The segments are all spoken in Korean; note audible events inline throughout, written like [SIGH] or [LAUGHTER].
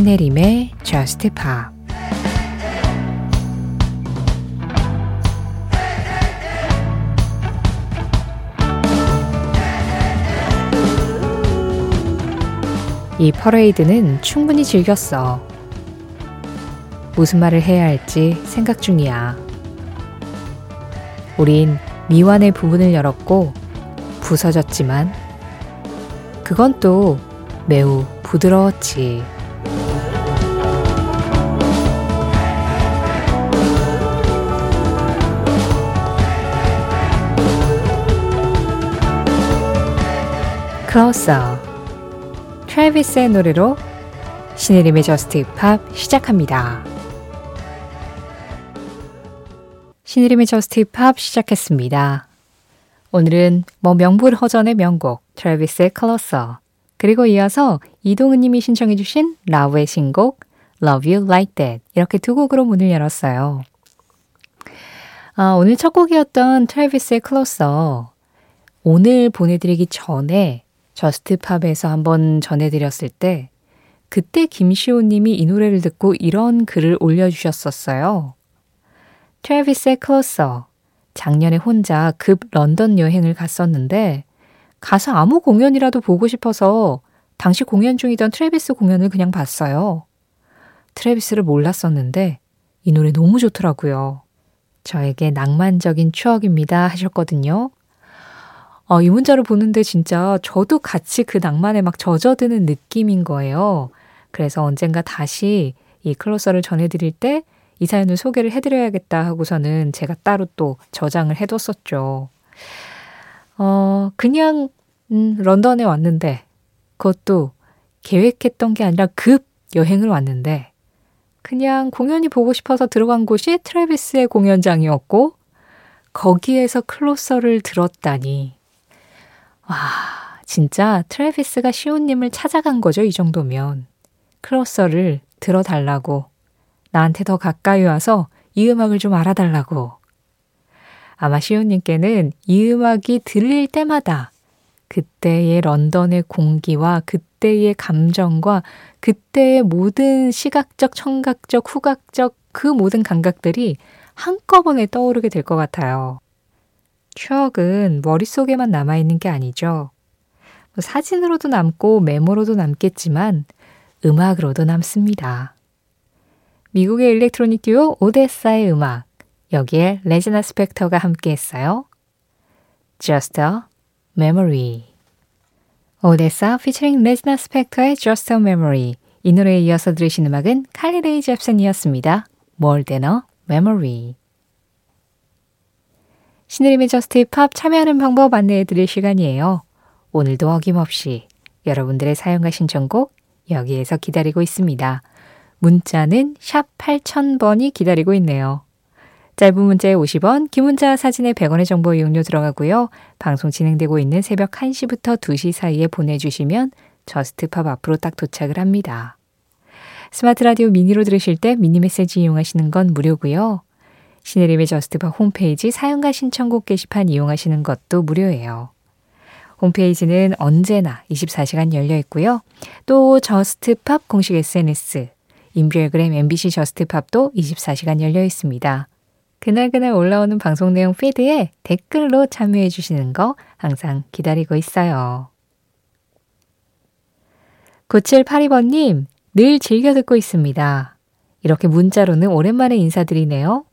신혜림의 Just Pop 이 퍼레이드는 충분히 즐겼어. 무슨 말을 해야 할지 생각 중이야. 우린 미완의 부분을 열었고 부서졌지만 그건 또 매우 부드러웠지. Closer 트래비스의 노래로 신혜림의 Just Pop 시작합니다. 신혜림의 Just Pop 시작했습니다. 오늘은 뭐 명불허전의 명곡 트래비스의 Closer 그리고 이어서 이동은 님이 신청해 주신 라우브의 신곡 Love You Like That 이렇게 두 곡으로 문을 열었어요. 아, 오늘 첫 곡이었던 트래비스의 Closer 오늘 보내드리기 전에 Just Pop에서 한번 전해드렸을 때 그때 김시호 님이 이 노래를 듣고 이런 글을 올려주셨었어요. 트래비스의 Closer 작년에 혼자 급 런던 여행을 갔었는데 가서 아무 공연이라도 보고 싶어서 당시 공연 중이던 트래비스 공연을 그냥 봤어요. 트래비스를 몰랐었는데 이 노래 너무 좋더라고요. 저에게 낭만적인 추억입니다 하셨거든요. 어, 이 문자를 보는데 진짜 저도 같이 그 낭만에 막 젖어드는 느낌인 거예요. 그래서 언젠가 다시 이 Closer를 전해드릴 때 이 사연을 소개를 해드려야겠다 하고서는 제가 따로 또 저장을 해뒀었죠. 어, 그냥, 음, 런던에 왔는데, 그것도 계획했던 게 아니라 급 여행을 왔는데, 그냥 공연이 보고 싶어서 들어간 곳이 트래비스의 공연장이었고, 거기에서 Closer를 들었다니. 와, 진짜 트래비스가 시온님을 찾아간 거죠, 이 정도면. 클로서를 들어달라고. 나한테 더 가까이 와서 이 음악을 좀 알아달라고. 아마 시온님께는 이 음악이 들릴 때마다 그때의 런던의 공기와 그때의 감정과 그때의 모든 시각적, 청각적, 후각적 그 모든 감각들이 한꺼번에 떠오르게 될 것 같아요. 추억은 머릿속에만 남아있는 게 아니죠. 뭐 사진으로도 남고 메모로도 남겠지만 음악으로도 남습니다. 미국의 일렉트로닉 듀오 오데사의 음악, 여기에 레지나 스펙터가 함께 했어요. Just a Memory 오데사 피처링 레지나 스펙터의 Just a Memory 이 노래에 이어서 들으신 음악은 칼리 레이 젭슨이었습니다. More Memory 신혜림의 Just Pop 참여하는 방법 안내해 드릴 시간이에요. 오늘도 어김없이 여러분들의 사연과 신청곡 여기에서 기다리고 있습니다. 문자는 샵 8000번이 기다리고 있네요. 짧은 문자에 50원, 긴 문자 사진에 100원의 정보 이용료 들어가고요. 방송 진행되고 있는 새벽 1시부터 2시 사이에 보내주시면 Just Pop 앞으로 딱 도착을 합니다. 스마트 라디오 미니로 들으실 때 미니 메시지 이용하시는 건 무료고요. 신혜림의 Just Pop 홈페이지 사연과 신청곡 게시판 이용하시는 것도 무료예요. 홈페이지는 언제나 24시간 열려 있고요. 또 Just Pop 공식 SNS, 인별그램 MBC Just Pop도 24시간 열려 있습니다. 그날그날 올라오는 방송 내용 피드에 댓글로 참여해 주시는 거 항상 기다리고 있어요. 9782번님, 늘 즐겨 듣고 있습니다. 이렇게 문자로는 오랜만에 인사드리네요.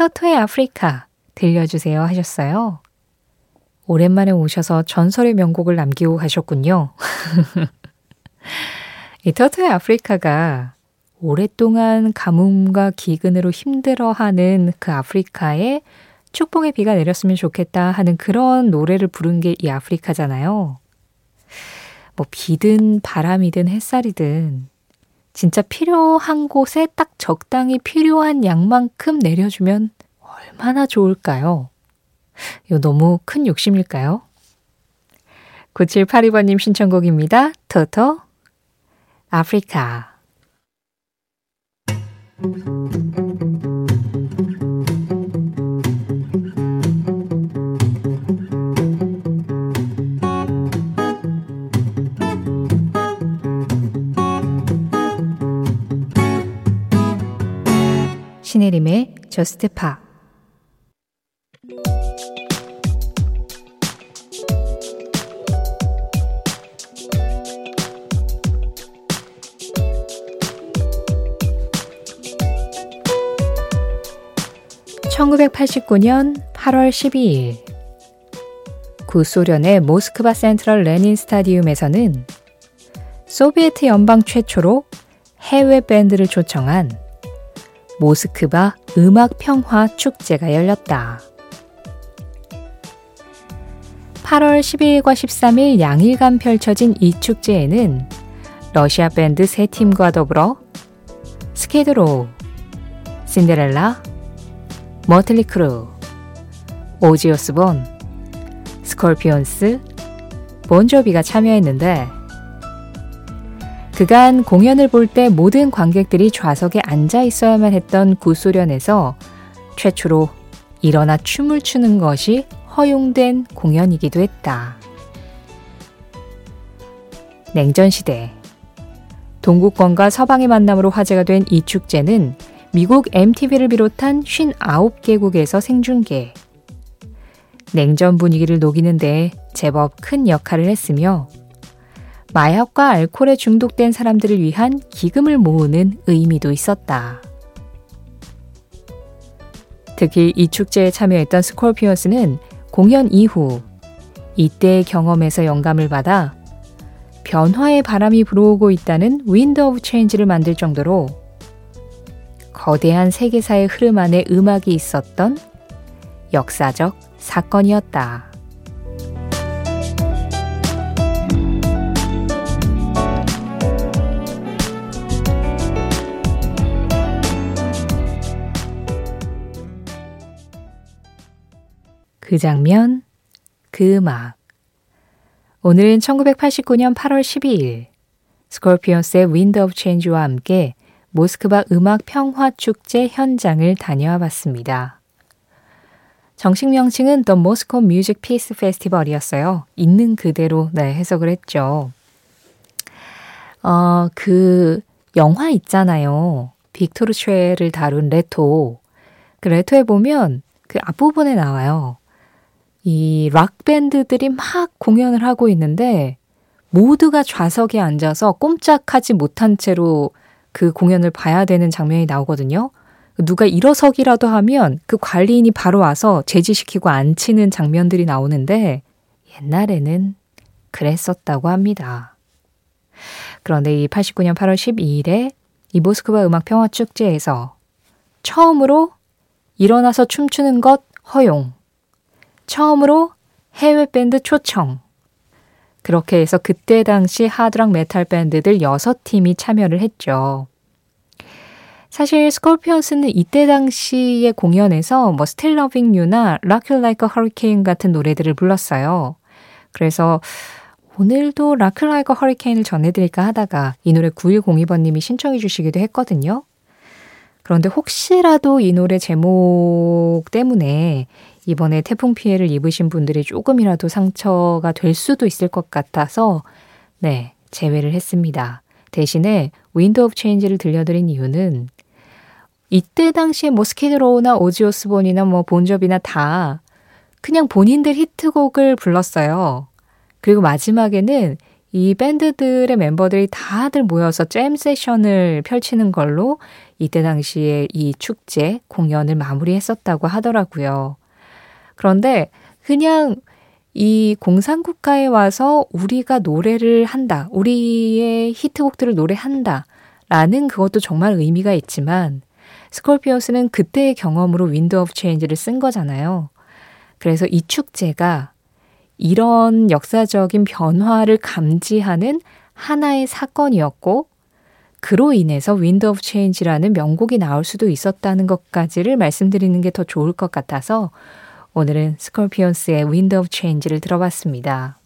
터토의 아프리카 들려주세요 하셨어요. 오랜만에 오셔서 전설의 명곡을 남기고 가셨군요. [LAUGHS] 이 터토의 아프리카가 오랫동안 가뭄과 기근으로 힘들어하는 그 아프리카에 축복의 비가 내렸으면 좋겠다 하는 그런 노래를 부른 게 이 아프리카잖아요. 뭐 비든 바람이든 햇살이든 진짜 필요한 곳에 딱 적당히 필요한 양만큼 내려주면 얼마나 좋을까요? 이거 너무 큰 욕심일까요? 9782번님 신청곡입니다. 토토 아프리카 저스트 팝 1989년 8월 12일. 구소련의 모스크바 센트럴 레닌 스타디움에서는 소비에트 연방 최초로 해외 밴드를 초청한 모스크바 음악 평화 축제가 열렸다. 8월 12일과 13일 양일간 펼쳐진 이 축제에는 러시아 밴드 세 팀과 더불어 스키드 로우, 신데렐라, 머틀리 크루, 오지 오스본, 스콜피온스, 본조비가 참여했는데 그간 공연을 볼 때 모든 관객들이 좌석에 앉아 있어야만 했던 구소련에서 최초로 일어나 춤을 추는 것이 허용된 공연이기도 했다. 냉전시대 동구권과 서방의 만남으로 화제가 된 이 축제는 미국 MTV를 비롯한 59개국에서 생중계. 냉전 분위기를 녹이는데 제법 큰 역할을 했으며 마약과 알코올에 중독된 사람들을 위한 기금을 모으는 의미도 있었다. 특히 이 축제에 참여했던 스콜피언스는 공연 이후 이때의 경험에서 영감을 받아 변화의 바람이 불어오고 있다는 Wind of Change를 만들 정도로 거대한 세계사의 흐름 안에 음악이 있었던 역사적 사건이었다. 그 장면, 그 음악. 오늘은 1989년 8월 12일 스콜피언스의 Wind of Change와 함께 모스크바 음악 평화 축제 현장을 다녀와 봤습니다. 정식 명칭은 The Moscow Music Peace Festival이었어요. 있는 그대로 네, 해석을 했죠. 어, 그 영화 있잖아요. 빅토르 쉐를 다룬 레토. 그 레토에 보면 그 앞부분에 나와요. 이 락밴드들이 막 공연을 하고 있는데 모두가 좌석에 앉아서 꼼짝하지 못한 채로 그 공연을 봐야 되는 장면이 나오거든요. 누가 일어서기라도 하면 그 관리인이 바로 와서 제지시키고 앉히는 장면들이 나오는데 옛날에는 그랬었다고 합니다. 그런데 이 89년 8월 12일에 이 모스크바 음악 평화 축제에서 처음으로 일어나서 춤추는 것 허용. 처음으로 해외 밴드 초청. 그렇게 해서 그때 당시 하드락 메탈 밴드들 6팀이 참여를 했죠. 사실 스콜피언스는 이때 당시의 공연에서 뭐 Loving You나 Rock You Like a Hurricane 같은 노래들을 불렀어요. 그래서 오늘도 You Like a Hurricane을 전해드릴까 하다가 이 노래 9102번님이 신청해 주시기도 했거든요. 그런데 혹시라도 이 노래 제목 때문에 이번에 태풍 피해를 입으신 분들이 조금이라도 상처가 될 수도 있을 것 같아서 네, 제외를 했습니다. 대신에 Wind of Change를 들려드린 이유는 이때 당시에 뭐 스키드로우나 오지오스본이나 뭐 본조비나 다 그냥 본인들 히트곡을 불렀어요. 그리고 마지막에는 이 밴드들의 멤버들이 다들 모여서 잼 세션을 펼치는 걸로 이때 당시에 이 축제 공연을 마무리했었다고 하더라고요. 그런데 그냥 이 공산국가에 와서 우리가 노래를 한다. 우리의 히트곡들을 노래한다. 라는 그것도 정말 의미가 있지만 스콜피언스는 그때의 경험으로 Wind of Change를 쓴 거잖아요. 그래서 이 축제가 이런 역사적인 변화를 감지하는 하나의 사건이었고 그로 인해서 Wind of Change라는 명곡이 나올 수도 있었다는 것까지를 말씀드리는 게 더 좋을 것 같아서 오늘은 스콜피언스의 Wind of Change를 들어봤습니다.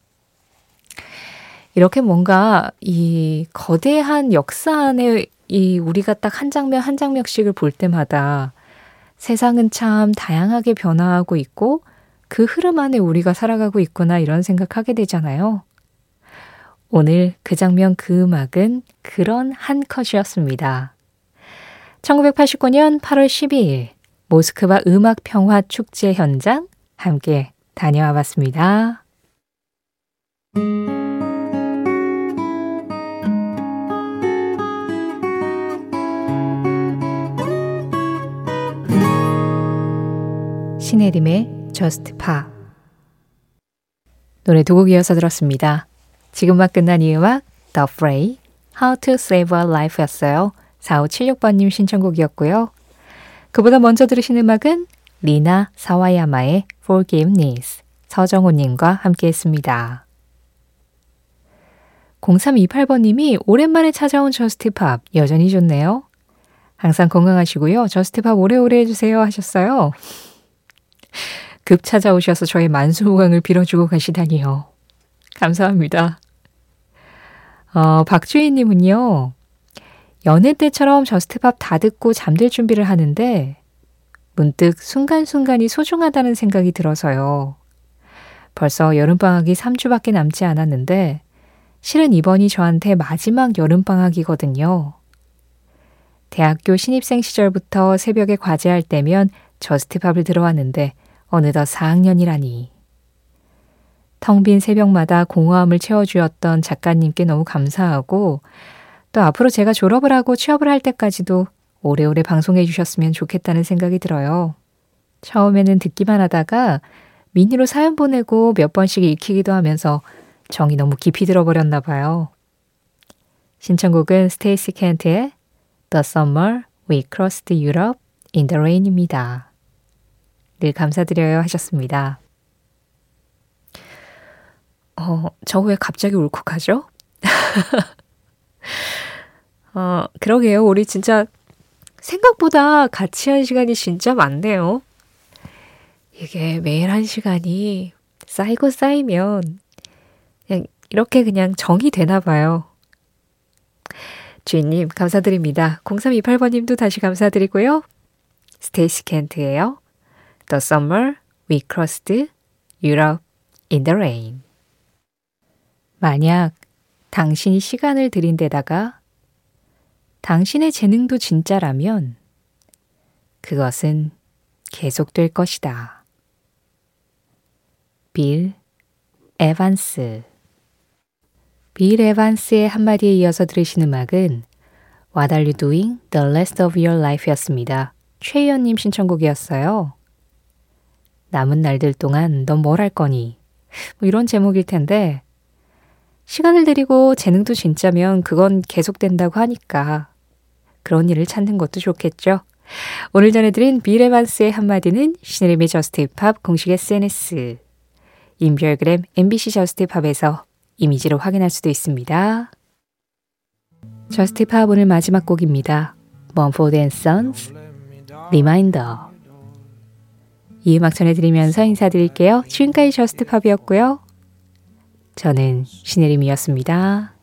이렇게 뭔가 이 거대한 역사 안에 이 우리가 딱 한 장면 한 장면씩을 볼 때마다 세상은 참 다양하게 변화하고 있고 그 흐름 안에 우리가 살아가고 있구나 이런 생각하게 되잖아요. 오늘 그 장면 그 음악은 그런 한 컷이었습니다. 1989년 8월 12일 모스크바 음악 평화 축제 현장 함께 다녀와 봤습니다. 신혜림의 Just Pa 노래 두 곡 이어서 들었습니다. 지금만 끝난 이 음악 The Fray How to Save a Life 였어요. 4576번님 신청곡이었고요. 그보다 먼저 들으신 음악은 리나 사와야마의 Forgiveness 서정호님과 함께 했습니다. 0328번님이 오랜만에 찾아온 저스트팝 여전히 좋네요. 항상 건강하시고요. 저스트팝 오래오래 해주세요 하셨어요. 급 찾아오셔서 저의 만수무강을 빌어주고 가시다니요. 감사합니다. 어, 박주희님은요, 여느 때처럼 저스트팝 다 듣고 잠들 준비를 하는데, 문득 순간순간이 소중하다는 생각이 들어서요. 벌써 여름방학이 3주밖에 남지 않았는데, 실은 이번이 저한테 마지막 여름방학이거든요. 대학교 신입생 시절부터 새벽에 과제할 때면 저스트팝을 들어왔는데, 어느덧 4학년이라니. 텅 빈 새벽마다 공허함을 채워주었던 작가님께 너무 감사하고 또 앞으로 제가 졸업을 하고 취업을 할 때까지도 오래오래 방송해 주셨으면 좋겠다는 생각이 들어요. 처음에는 듣기만 하다가 미니로 사연 보내고 몇 번씩 읽히기도 하면서 정이 너무 깊이 들어버렸나 봐요. 신청곡은 스테이시 켄트의 The Summer We Crossed Europe in the Rain입니다. 늘 감사드려요 하셨습니다. 어, 저 왜 갑자기 울컥하죠? [LAUGHS] 어, 그러게요. 우리 진짜 생각보다 같이 한 시간이 진짜 많네요. 이게 매일 한 시간이 쌓이고 쌓이면 그냥 이렇게 그냥 정이 되나 봐요. 주인님, 감사드립니다. 0328번님도 다시 감사드리고요. 스테이시 켄트예요. The summer we crossed Europe in the rain. 만약 당신이 시간을 들인 데다가 당신의 재능도 진짜라면 그것은 계속될 것이다. 빌 에반스 빌 에반스의 한마디에 이어서 들으신 음악은 What are you doing the rest of your life 였습니다. 최희연님 신청곡이었어요. 남은 날들 동안 넌 뭘 할 거니? 뭐 이런 제목일 텐데, 시간을 들이고 재능도 진짜면 그건 계속된다고 하니까 그런 일을 찾는 것도 좋겠죠. 오늘 전해드린 빌 에반스의 한마디는 신혜림의 저스트팝 공식 SNS, 인별그램 MBC 저스트팝에서 이미지로 확인할 수도 있습니다. 저스트팝 오늘 마지막 곡입니다. 먼포드 앤 선스, Reminder. 이 음악 전해드리면서 인사드릴게요. 지금까지 저스트 팝이었고요. 저는 신혜림이었습니다.